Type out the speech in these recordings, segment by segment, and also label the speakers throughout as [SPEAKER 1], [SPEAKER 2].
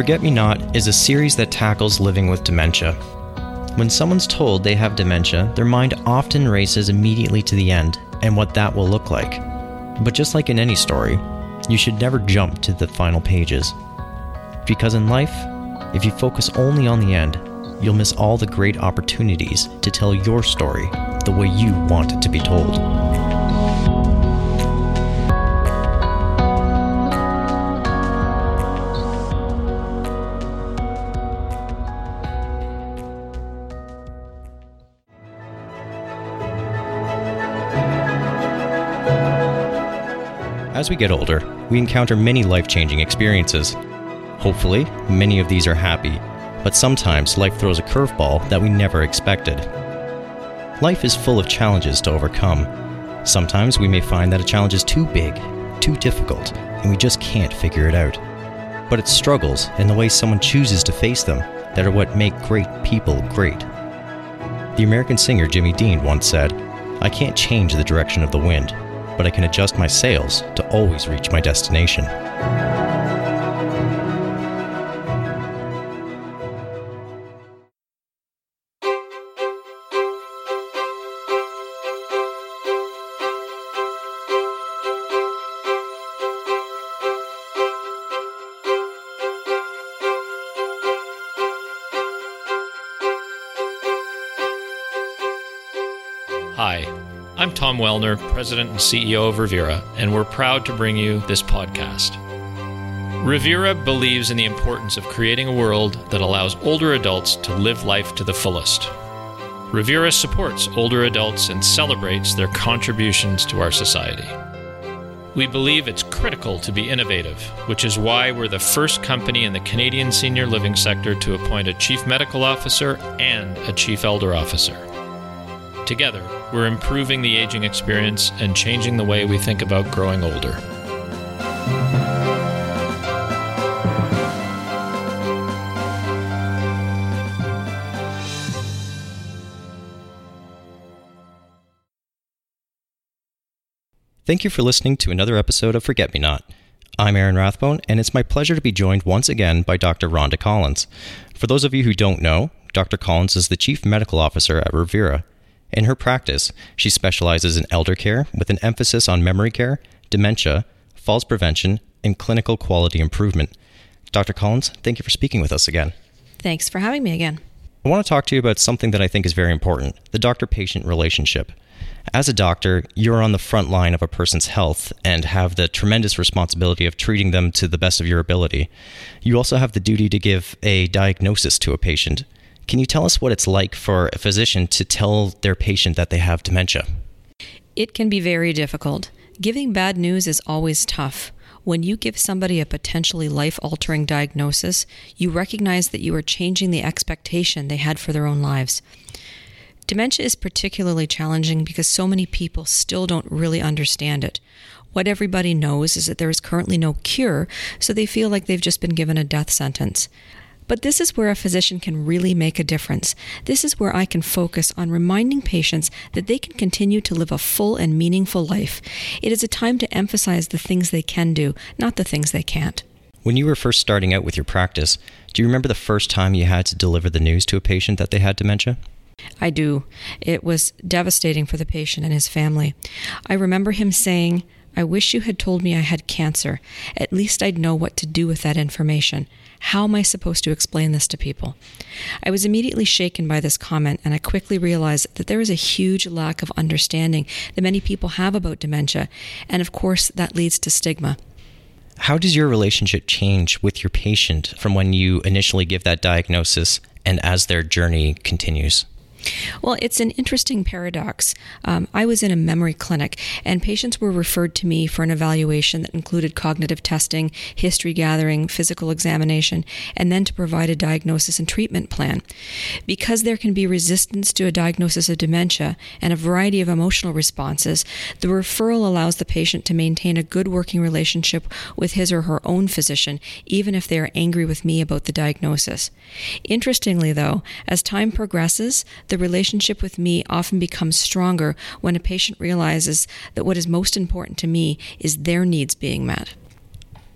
[SPEAKER 1] Forget Me Not is a series that tackles living with dementia. When someone's told they have dementia, their mind often races immediately to the end and what that will look like. But just like in any story, you should never jump to the final pages. Because in life, if you focus only on the end, you'll miss all the great opportunities to tell your story the way you want it to be told. As we get older, we encounter many life changing experiences. Hopefully, many of these are happy, but sometimes life throws a curveball that we never expected. Life is full of challenges to overcome. Sometimes we may find that a challenge is too big, too difficult, and we just can't figure it out. But it's struggles and the way someone chooses to face them that are what make great people great. The American singer Jimmy Dean once said, I can't change the direction of the wind, but I can adjust my sails to always reach my destination.
[SPEAKER 2] Hi, I'm Tom Wellner, President and CEO of Revera, and we're proud to bring you this podcast. Revera believes in the importance of creating a world that allows older adults to live life to the fullest. Revera supports older adults and celebrates their contributions to our society. We believe it's critical to be innovative, which is why we're the first company in the Canadian senior living sector to appoint a chief medical officer and a chief elder officer. Together, we're improving the aging experience and changing the way we think about growing older.
[SPEAKER 1] Thank you for listening to another episode of Forget Me Not. I'm Aaron Rathbone, and it's my pleasure to be joined once again by Dr. Rhonda Collins. For those of you who don't know, Dr. Collins is the Chief Medical Officer at Revera. In her practice, she specializes in elder care with an emphasis on memory care, dementia, falls prevention, and clinical quality improvement. Dr. Collins, thank you for speaking with us again.
[SPEAKER 3] Thanks for having me again.
[SPEAKER 1] I want to talk to you about something that I think is very important the doctor patient relationship. As a doctor, you're on the front line of a person's health and have the tremendous responsibility of treating them to the best of your ability. You also have the duty to give a diagnosis to a patient. Can you tell us what it's like for a physician to tell their patient that they have dementia?
[SPEAKER 3] It can be very difficult. Giving bad news is always tough. When you give somebody a potentially life altering diagnosis, you recognize that you are changing the expectation they had for their own lives. Dementia is particularly challenging because so many people still don't really understand it. What everybody knows is that there is currently no cure, so they feel like they've just been given a death sentence. But this is where a physician can really make a difference. This is where I can focus on reminding patients that they can continue to live a full and meaningful life. It is a time to emphasize the things they can do, not the things they can't.
[SPEAKER 1] When you were first starting out with your practice, do you remember the first time you had to deliver the news to a patient that they had dementia?
[SPEAKER 3] I do. It was devastating for the patient and his family. I remember him saying, I wish you had told me I had cancer. At least I'd know what to do with that information. How am I supposed to explain this to people? I was immediately shaken by this comment, and I quickly realized that there is a huge lack of understanding that many people have about dementia, and of course, that leads to stigma.
[SPEAKER 1] How does your relationship change with your patient from when you initially give that diagnosis and as their journey continues?
[SPEAKER 3] Well, it's an interesting paradox. Um, I was in a memory clinic, and patients were referred to me for an evaluation that included cognitive testing, history gathering, physical examination, and then to provide a diagnosis and treatment plan. Because there can be resistance to a diagnosis of dementia and a variety of emotional responses, the referral allows the patient to maintain a good working relationship with his or her own physician, even if they are angry with me about the diagnosis. Interestingly, though, as time progresses, the relationship with me often becomes stronger when a patient realizes that what is most important to me is their needs being met.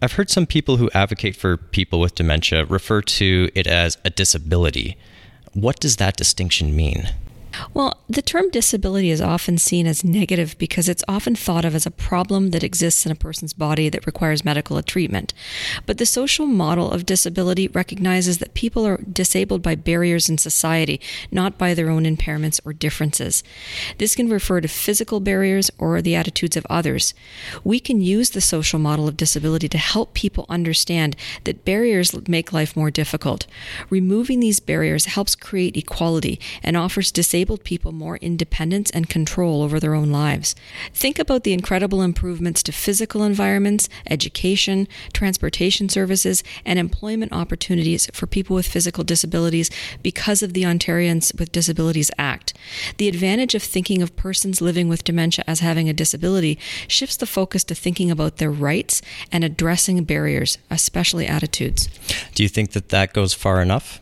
[SPEAKER 1] I've heard some people who advocate for people with dementia refer to it as a disability. What does that distinction mean?
[SPEAKER 3] Well, the term disability is often seen as negative because it's often thought of as a problem that exists in a person's body that requires medical treatment. But the social model of disability recognizes that people are disabled by barriers in society, not by their own impairments or differences. This can refer to physical barriers or the attitudes of others. We can use the social model of disability to help people understand that barriers make life more difficult. Removing these barriers helps create equality and offers disabled disabled people more independence and control over their own lives. Think about the incredible improvements to physical environments, education, transportation services, and employment opportunities for people with physical disabilities because of the Ontarians with Disabilities Act. The advantage of thinking of persons living with dementia as having a disability shifts the focus to thinking about their rights and addressing barriers, especially attitudes.
[SPEAKER 1] Do you think that that goes far enough?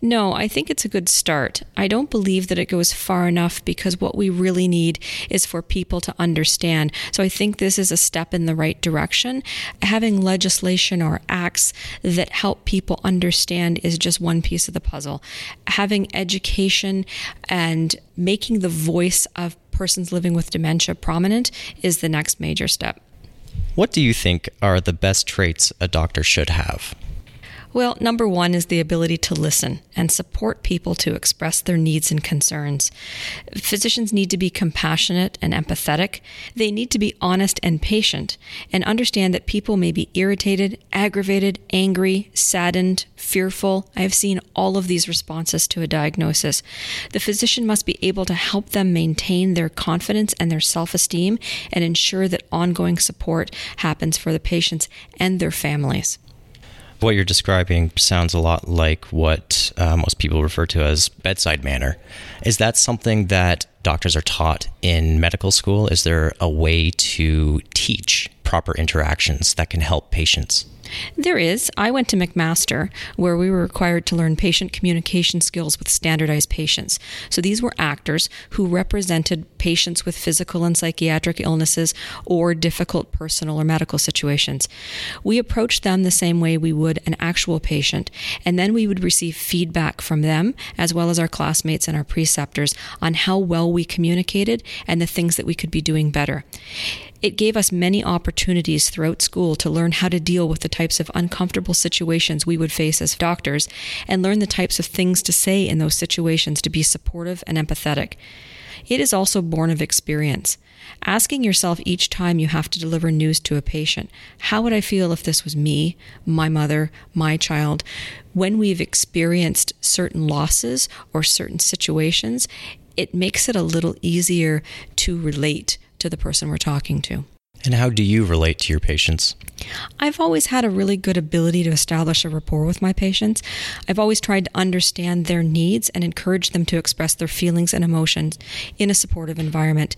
[SPEAKER 3] No, I think it's a good start. I don't believe that it goes far enough because what we really need is for people to understand. So I think this is a step in the right direction. Having legislation or acts that help people understand is just one piece of the puzzle. Having education and making the voice of persons living with dementia prominent is the next major step.
[SPEAKER 1] What do you think are the best traits a doctor should have?
[SPEAKER 3] Well, number one is the ability to listen and support people to express their needs and concerns. Physicians need to be compassionate and empathetic. They need to be honest and patient and understand that people may be irritated, aggravated, angry, saddened, fearful. I have seen all of these responses to a diagnosis. The physician must be able to help them maintain their confidence and their self esteem and ensure that ongoing support happens for the patients and their families.
[SPEAKER 1] What you're describing sounds a lot like what uh, most people refer to as bedside manner. Is that something that doctors are taught in medical school? Is there a way to teach proper interactions that can help patients?
[SPEAKER 3] There is. I went to McMaster, where we were required to learn patient communication skills with standardized patients. So these were actors who represented patients with physical and psychiatric illnesses or difficult personal or medical situations. We approached them the same way we would an actual patient, and then we would receive feedback from them, as well as our classmates and our preceptors, on how well we communicated and the things that we could be doing better. It gave us many opportunities throughout school to learn how to deal with the types of uncomfortable situations we would face as doctors and learn the types of things to say in those situations to be supportive and empathetic. It is also born of experience. Asking yourself each time you have to deliver news to a patient, how would I feel if this was me, my mother, my child? When we've experienced certain losses or certain situations, it makes it a little easier to relate to the person we're talking to.
[SPEAKER 1] And how do you relate to your patients?
[SPEAKER 3] I've always had a really good ability to establish a rapport with my patients. I've always tried to understand their needs and encourage them to express their feelings and emotions in a supportive environment.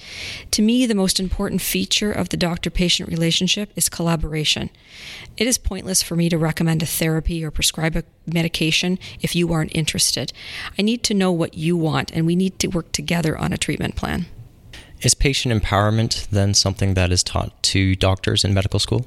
[SPEAKER 3] To me, the most important feature of the doctor patient relationship is collaboration. It is pointless for me to recommend a therapy or prescribe a medication if you aren't interested. I need to know what you want, and we need to work together on a treatment plan.
[SPEAKER 1] Is patient empowerment then something that is taught to doctors in medical school?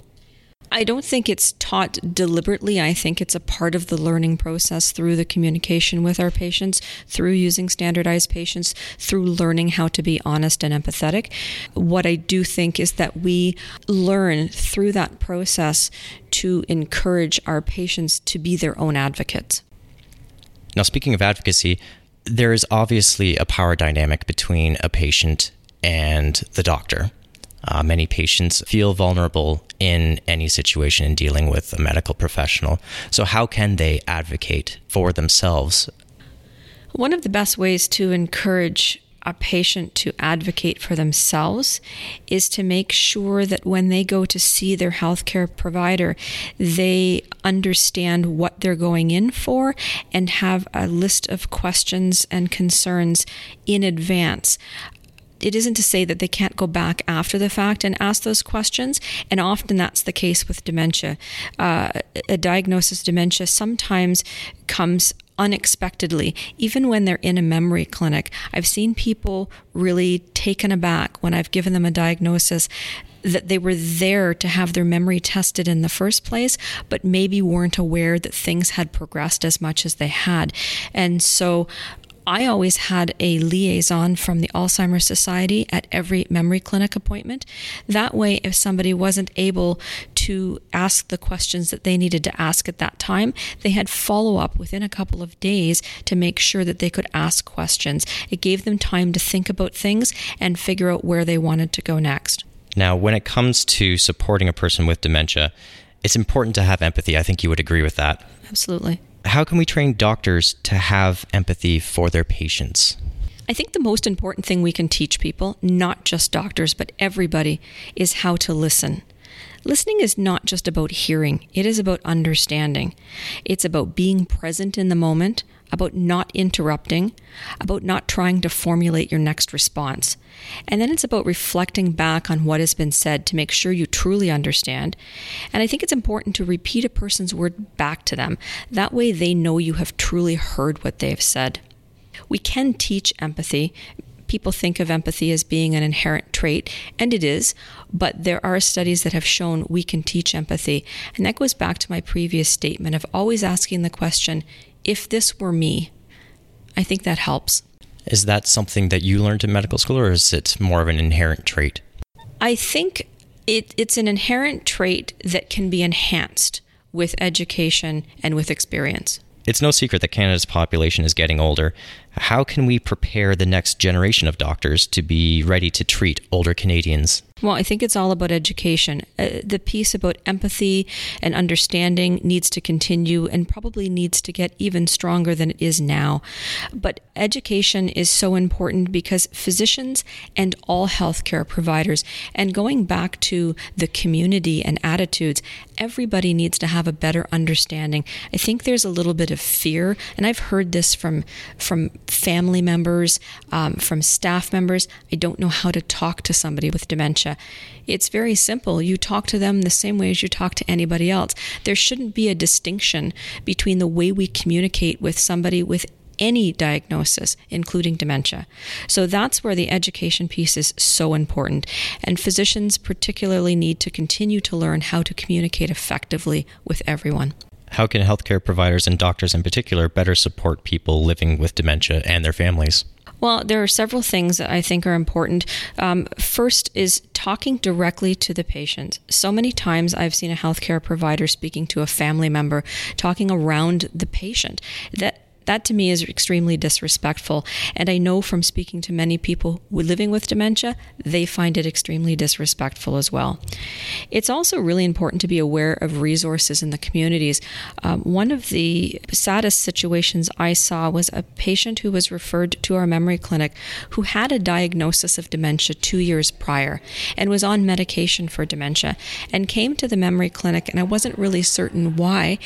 [SPEAKER 3] I don't think it's taught deliberately. I think it's a part of the learning process through the communication with our patients, through using standardized patients, through learning how to be honest and empathetic. What I do think is that we learn through that process to encourage our patients to be their own advocates.
[SPEAKER 1] Now, speaking of advocacy, there is obviously a power dynamic between a patient and the doctor. Uh, many patients feel vulnerable in any situation in dealing with a medical professional. So, how can they advocate for themselves?
[SPEAKER 3] One of the best ways to encourage a patient to advocate for themselves is to make sure that when they go to see their healthcare provider, they understand what they're going in for and have a list of questions and concerns in advance it isn't to say that they can't go back after the fact and ask those questions. And often that's the case with dementia. Uh, a diagnosis of dementia sometimes comes unexpectedly, even when they're in a memory clinic. I've seen people really taken aback when I've given them a diagnosis that they were there to have their memory tested in the first place, but maybe weren't aware that things had progressed as much as they had. And so I always had a liaison from the Alzheimer's Society at every memory clinic appointment. That way, if somebody wasn't able to ask the questions that they needed to ask at that time, they had follow up within a couple of days to make sure that they could ask questions. It gave them time to think about things and figure out where they wanted to go next.
[SPEAKER 1] Now, when it comes to supporting a person with dementia, it's important to have empathy. I think you would agree with that.
[SPEAKER 3] Absolutely
[SPEAKER 1] how can we train doctors to have empathy for their patients?
[SPEAKER 3] I think the most important thing we can teach people, not just doctors, but everybody, is how to listen. Listening is not just about hearing, it is about understanding. It's about being present in the moment, about not interrupting, about not trying to formulate your next response. And then it's about reflecting back on what has been said to make sure you truly understand. And I think it's important to repeat a person's word back to them. That way they know you have truly heard what they've said. We can teach empathy. People think of empathy as being an inherent trait, and it is, but there are studies that have shown we can teach empathy. And that goes back to my previous statement of always asking the question if this were me, I think that helps.
[SPEAKER 1] Is that something that you learned in medical school, or is it more of an inherent trait?
[SPEAKER 3] I think it, it's an inherent trait that can be enhanced with education and with experience.
[SPEAKER 1] It's no secret that Canada's population is getting older. How can we prepare the next generation of doctors to be ready to treat older Canadians?
[SPEAKER 3] Well, I think it's all about education. Uh, the piece about empathy and understanding needs to continue and probably needs to get even stronger than it is now. But education is so important because physicians and all healthcare providers, and going back to the community and attitudes, everybody needs to have a better understanding. I think there's a little bit of fear, and I've heard this from from family members, um, from staff members. I don't know how to talk to somebody with dementia. It's very simple. You talk to them the same way as you talk to anybody else. There shouldn't be a distinction between the way we communicate with somebody with any diagnosis, including dementia. So that's where the education piece is so important. And physicians particularly need to continue to learn how to communicate effectively with everyone.
[SPEAKER 1] How can healthcare providers and doctors in particular better support people living with dementia and their families?
[SPEAKER 3] Well, there are several things that I think are important. Um, first is talking directly to the patient. So many times I've seen a healthcare provider speaking to a family member, talking around the patient. That that to me is extremely disrespectful. And I know from speaking to many people living with dementia, they find it extremely disrespectful as well. It's also really important to be aware of resources in the communities. Um, one of the saddest situations I saw was a patient who was referred to our memory clinic who had a diagnosis of dementia two years prior and was on medication for dementia and came to the memory clinic, and I wasn't really certain why,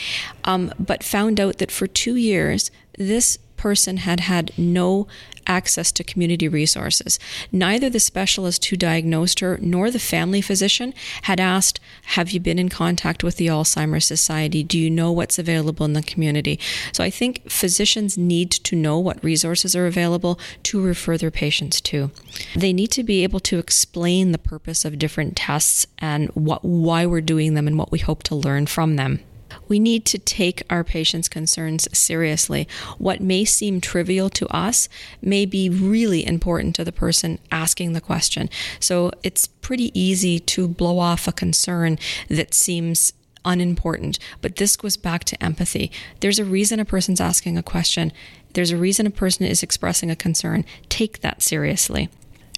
[SPEAKER 3] um, but found out that for two years, this person had had no access to community resources. Neither the specialist who diagnosed her nor the family physician had asked, Have you been in contact with the Alzheimer's Society? Do you know what's available in the community? So I think physicians need to know what resources are available to refer their patients to. They need to be able to explain the purpose of different tests and what, why we're doing them and what we hope to learn from them. We need to take our patients' concerns seriously. What may seem trivial to us may be really important to the person asking the question. So it's pretty easy to blow off a concern that seems unimportant. But this goes back to empathy. There's a reason a person's asking a question, there's a reason a person is expressing a concern. Take that seriously.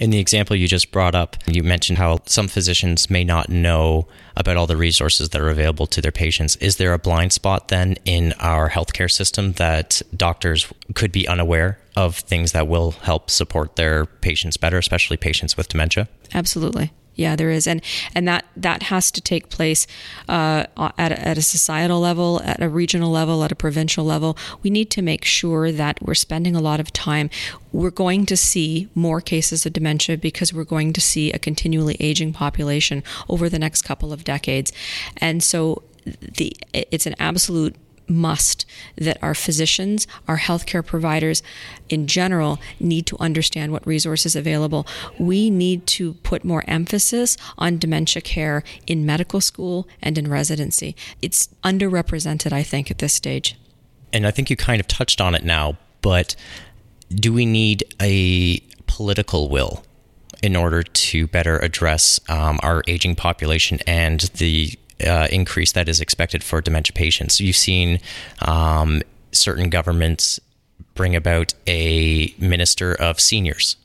[SPEAKER 1] In the example you just brought up, you mentioned how some physicians may not know about all the resources that are available to their patients. Is there a blind spot then in our healthcare system that doctors could be unaware of things that will help support their patients better, especially patients with dementia?
[SPEAKER 3] Absolutely. Yeah, there is, and and that that has to take place uh, at a, at a societal level, at a regional level, at a provincial level. We need to make sure that we're spending a lot of time. We're going to see more cases of dementia because we're going to see a continually aging population over the next couple of decades, and so the it's an absolute must that our physicians, our healthcare providers in general need to understand what resources available. We need to put more emphasis on dementia care in medical school and in residency. It's underrepresented, I think, at this stage.
[SPEAKER 1] And I think you kind of touched on it now, but do we need a political will in order to better address um, our aging population and the uh, increase that is expected for dementia patients. You've seen um, certain governments bring about a minister of seniors.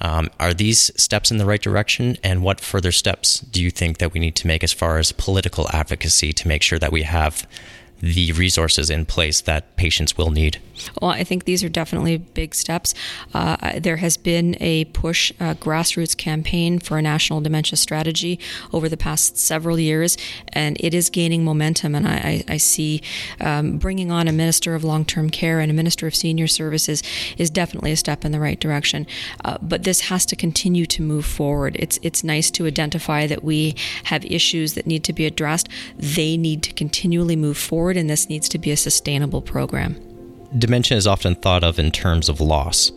[SPEAKER 1] Um, are these steps in the right direction? And what further steps do you think that we need to make as far as political advocacy to make sure that we have the resources in place that patients will need?
[SPEAKER 3] Well, I think these are definitely big steps. Uh, there has been a push, a grassroots campaign for a national dementia strategy over the past several years, and it is gaining momentum. And I, I see um, bringing on a minister of long term care and a minister of senior services is definitely a step in the right direction. Uh, but this has to continue to move forward. It's it's nice to identify that we have issues that need to be addressed. They need to continually move forward, and this needs to be a sustainable program
[SPEAKER 1] dementia is often thought of in terms of loss,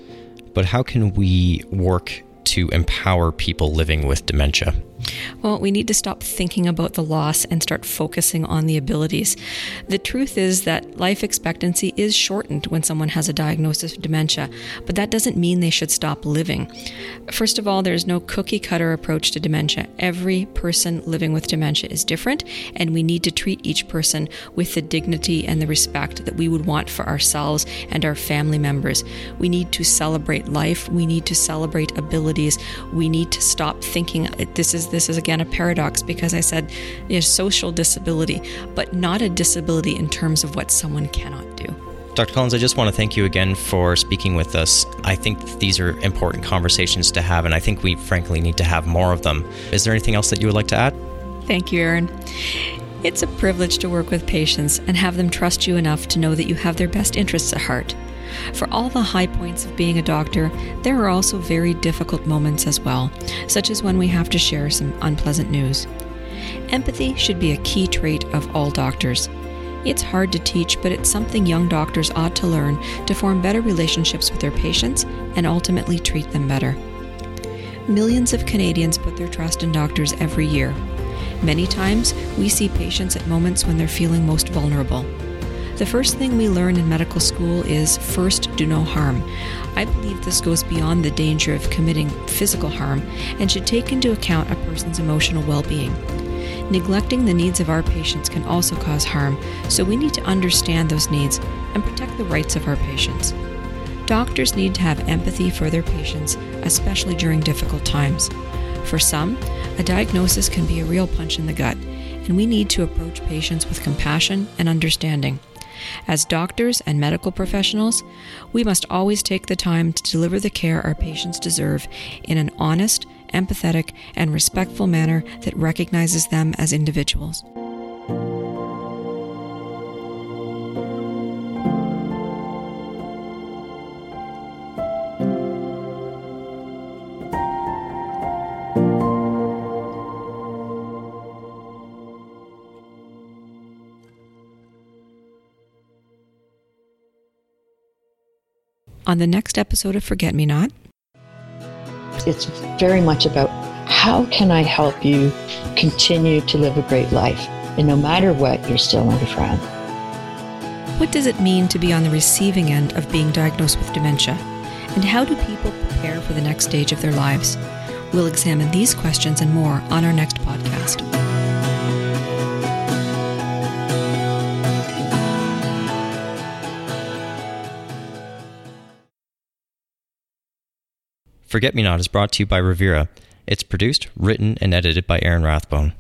[SPEAKER 1] but how can we work to empower people living with dementia?
[SPEAKER 3] Well, we need to stop thinking about the loss and start focusing on the abilities. The truth is that life expectancy is shortened when someone has a diagnosis of dementia, but that doesn't mean they should stop living. First of all, there's no cookie cutter approach to dementia. Every person living with dementia is different, and we need to treat each person with the dignity and the respect that we would want for ourselves and our family members. We need to celebrate life, we need to celebrate abilities, we need to stop thinking this is this is again a paradox because I said know, social disability, but not a disability in terms of what someone cannot do.
[SPEAKER 1] Dr. Collins, I just want to thank you again for speaking with us. I think these are important conversations to have, and I think we frankly need to have more of them. Is there anything else that you would like to add?
[SPEAKER 3] Thank you, Aaron. It's a privilege to work with patients and have them trust you enough to know that you have their best interests at heart. For all the high points of being a doctor, there are also very difficult moments as well, such as when we have to share some unpleasant news. Empathy should be a key trait of all doctors. It's hard to teach, but it's something young doctors ought to learn to form better relationships with their patients and ultimately treat them better. Millions of Canadians put their trust in doctors every year. Many times, we see patients at moments when they're feeling most vulnerable. The first thing we learn in medical school is first, do no harm. I believe this goes beyond the danger of committing physical harm and should take into account a person's emotional well being. Neglecting the needs of our patients can also cause harm, so we need to understand those needs and protect the rights of our patients. Doctors need to have empathy for their patients, especially during difficult times. For some, a diagnosis can be a real punch in the gut, and we need to approach patients with compassion and understanding. As doctors and medical professionals, we must always take the time to deliver the care our patients deserve in an honest, empathetic, and respectful manner that recognizes them as individuals. On the next episode of Forget Me Not.
[SPEAKER 4] It's very much about how can I help you continue to live a great life? And no matter what, you're still my friend.
[SPEAKER 3] What does it mean to be on the receiving end of being diagnosed with dementia? And how do people prepare for the next stage of their lives? We'll examine these questions and more on our next podcast.
[SPEAKER 1] Forget Me Not is brought to you by Revera. It's produced, written, and edited by Aaron Rathbone.